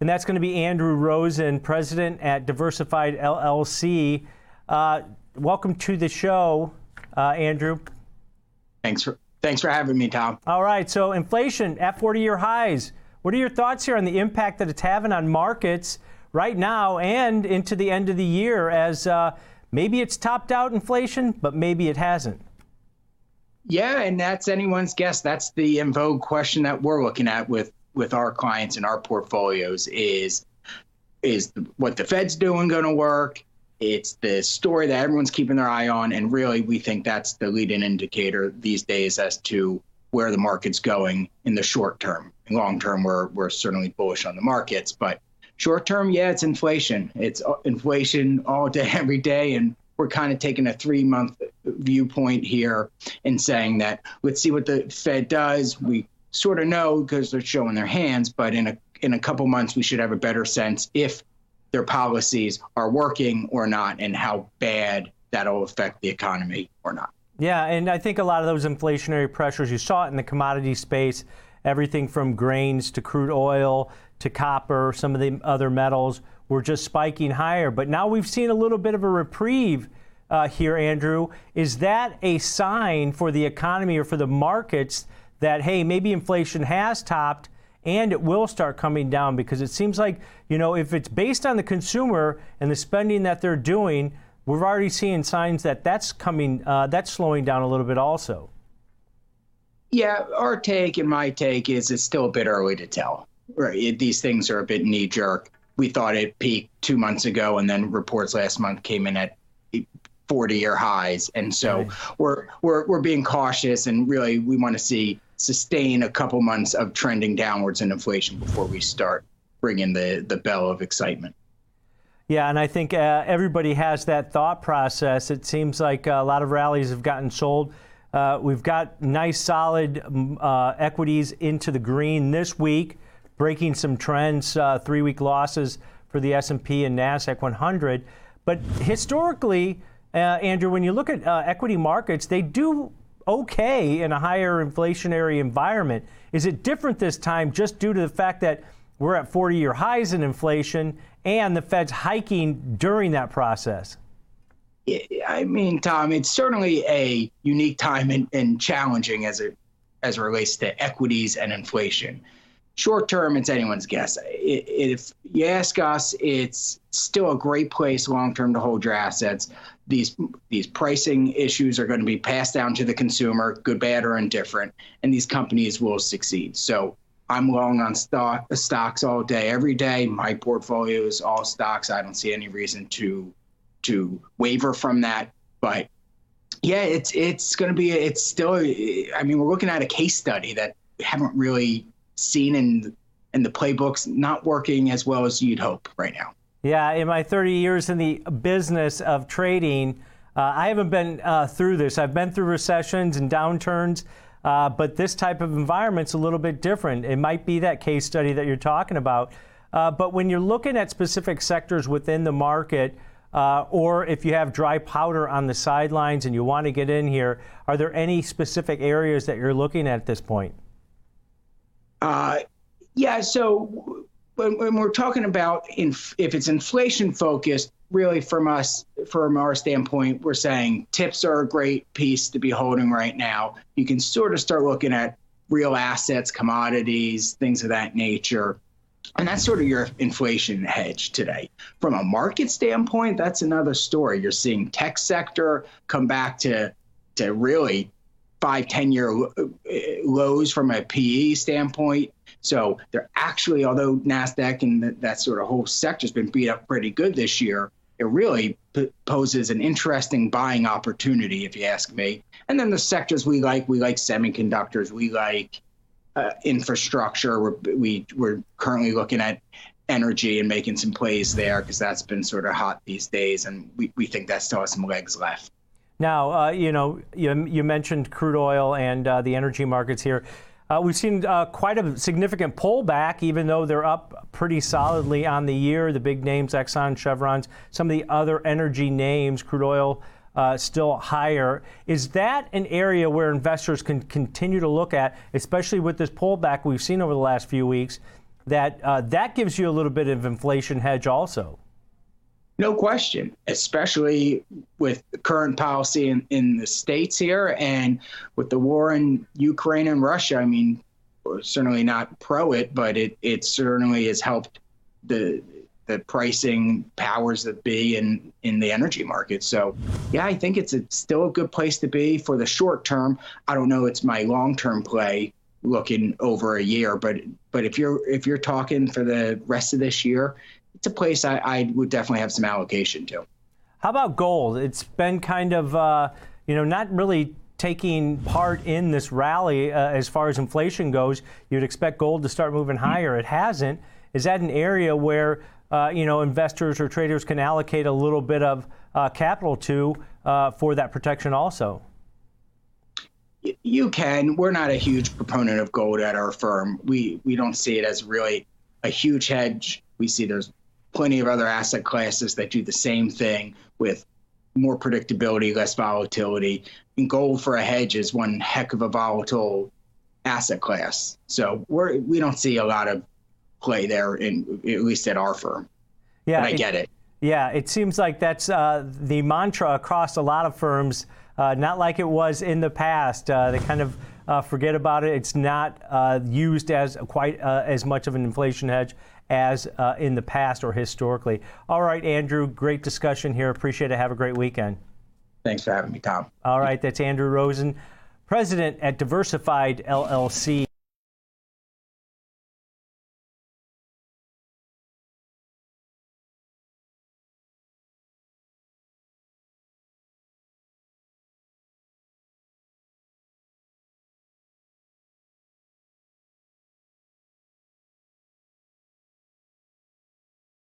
and that's going to be Andrew Rosen, president at Diversified LLC. Uh, welcome to the show, uh, Andrew. Thanks for thanks for having me, Tom. All right, so inflation at 40-year highs. What are your thoughts here on the impact that it's having on markets right now and into the end of the year? As uh, maybe it's topped out inflation, but maybe it hasn't. Yeah, and that's anyone's guess. That's the in vogue question that we're looking at with with our clients and our portfolios is is what the Fed's doing going to work? It's the story that everyone's keeping their eye on, and really, we think that's the leading indicator these days as to where the market's going in the short term. Long term, we're we're certainly bullish on the markets, but short term, yeah, it's inflation. It's uh, inflation all day, every day, and we're kind of taking a three month viewpoint here and saying that let's see what the Fed does. We sort of know because they're showing their hands, but in a in a couple months we should have a better sense if their policies are working or not and how bad that'll affect the economy or not. Yeah, and I think a lot of those inflationary pressures, you saw it in the commodity space, everything from grains to crude oil to copper, some of the other metals were just spiking higher. But now we've seen a little bit of a reprieve uh, here, Andrew. Is that a sign for the economy or for the markets that, hey, maybe inflation has topped and it will start coming down because it seems like, you know, if it's based on the consumer and the spending that they're doing, we're already seeing signs that that's coming, uh, that's slowing down a little bit also. Yeah, our take and my take is it's still a bit early to tell. Right, these things are a bit knee jerk. We thought it peaked two months ago, and then reports last month came in at 40 year highs, and so right. we're we're we're being cautious, and really we want to see sustain a couple months of trending downwards in inflation before we start bringing the, the bell of excitement. Yeah, and I think uh, everybody has that thought process. It seems like a lot of rallies have gotten sold. Uh, we've got nice, solid uh, equities into the green this week, breaking some trends. Uh, three-week losses for the S&P and Nasdaq 100. But historically, uh, Andrew, when you look at uh, equity markets, they do okay in a higher inflationary environment. Is it different this time just due to the fact that we're at 40 year highs in inflation and the Fed's hiking during that process? I mean, Tom, it's certainly a unique time and, challenging as it as it relates to equities and inflation. Short term, it's anyone's guess. If you ask us, it's still a great place long term to hold your assets these these pricing issues are going to be passed down to the consumer, good, bad, or indifferent, and these companies will succeed. So I'm long on stock stocks all day, every day. My portfolio is all stocks. I don't see any reason to to waver from that. But yeah, it's it's going to be it's still. I mean, we're looking at a case study that we haven't really seen in in the playbooks, not working as well as you'd hope right now. Yeah, in my 30 years in the business of trading, uh, I haven't been uh, through this. I've been through recessions and downturns, uh, but this type of environment's a little bit different. It might be that case study that you're talking about. Uh, but when you're looking at specific sectors within the market, uh, or if you have dry powder on the sidelines and you want to get in here, are there any specific areas that you're looking at at this point? Uh, yeah, so when, when we're talking about inf- if it's inflation focused, really from us, from our standpoint, we're saying tips are a great piece to be holding right now. You can sort of start looking at real assets, commodities, things of that nature. And that's sort of your inflation hedge today. From a market standpoint, that's another story. You're seeing tech sector come back to to really five, 10 year uh, lows from a PE standpoint. So they're actually, although NASDAQ and that, that sort of whole sector has been beat up pretty good this year, it really p- poses an interesting buying opportunity, if you ask me. And then the sectors we like, we like semiconductors, we like uh, infrastructure. We're, we, we're currently looking at energy and making some plays there because that's been sort of hot these days. And we, we think that still has some legs left. Now, uh, you know, you, you, mentioned crude oil and uh, the energy markets here. Uh, we've seen uh, quite a significant pullback, even though they're up pretty solidly on the year. The big names, Exxon, Chevron's, some of the other energy names, crude oil uh, still higher. Is that an area where investors can continue to look at, especially with this pullback we've seen over the last few weeks? that uh, that gives you a little bit of inflation hedge also. No question, especially with the current policy in, in the states here and with the war in Ukraine and Russia. I mean, certainly not pro it, but it, it certainly has helped the the pricing powers that be in in the energy market. So, yeah, I think it's a, still a good place to be for the short term. I don't know it's my long term play looking over a year, but but if you're if you're talking for the rest of this year, a place I, I would definitely have some allocation to. How about gold? It's been kind of uh, you know not really taking part in this rally uh, as far as inflation goes. You'd expect gold to start moving higher. It hasn't. Is that an area where uh, you know investors or traders can allocate a little bit of uh, capital to uh, for that protection also? You can. We're not a huge proponent of gold at our firm. We we don't see it as really a huge hedge. We see there's plenty of other asset classes that do the same thing with more predictability, less volatility. And gold for a hedge is one heck of a volatile asset class. So we're we don't see a lot of play there in at least at our firm. Yeah, but I get it. Yeah, it seems like that's uh, the mantra across a lot of firms. Uh, not like it was in the past. Uh, they kind of uh, forget about it. It's not uh, used as quite uh, as much of an inflation hedge as uh, in the past or historically. All right, Andrew, great discussion here. Appreciate it. Have a great weekend. Thanks for having me, Tom. All right, that's Andrew Rosen, president at Diversified LLC.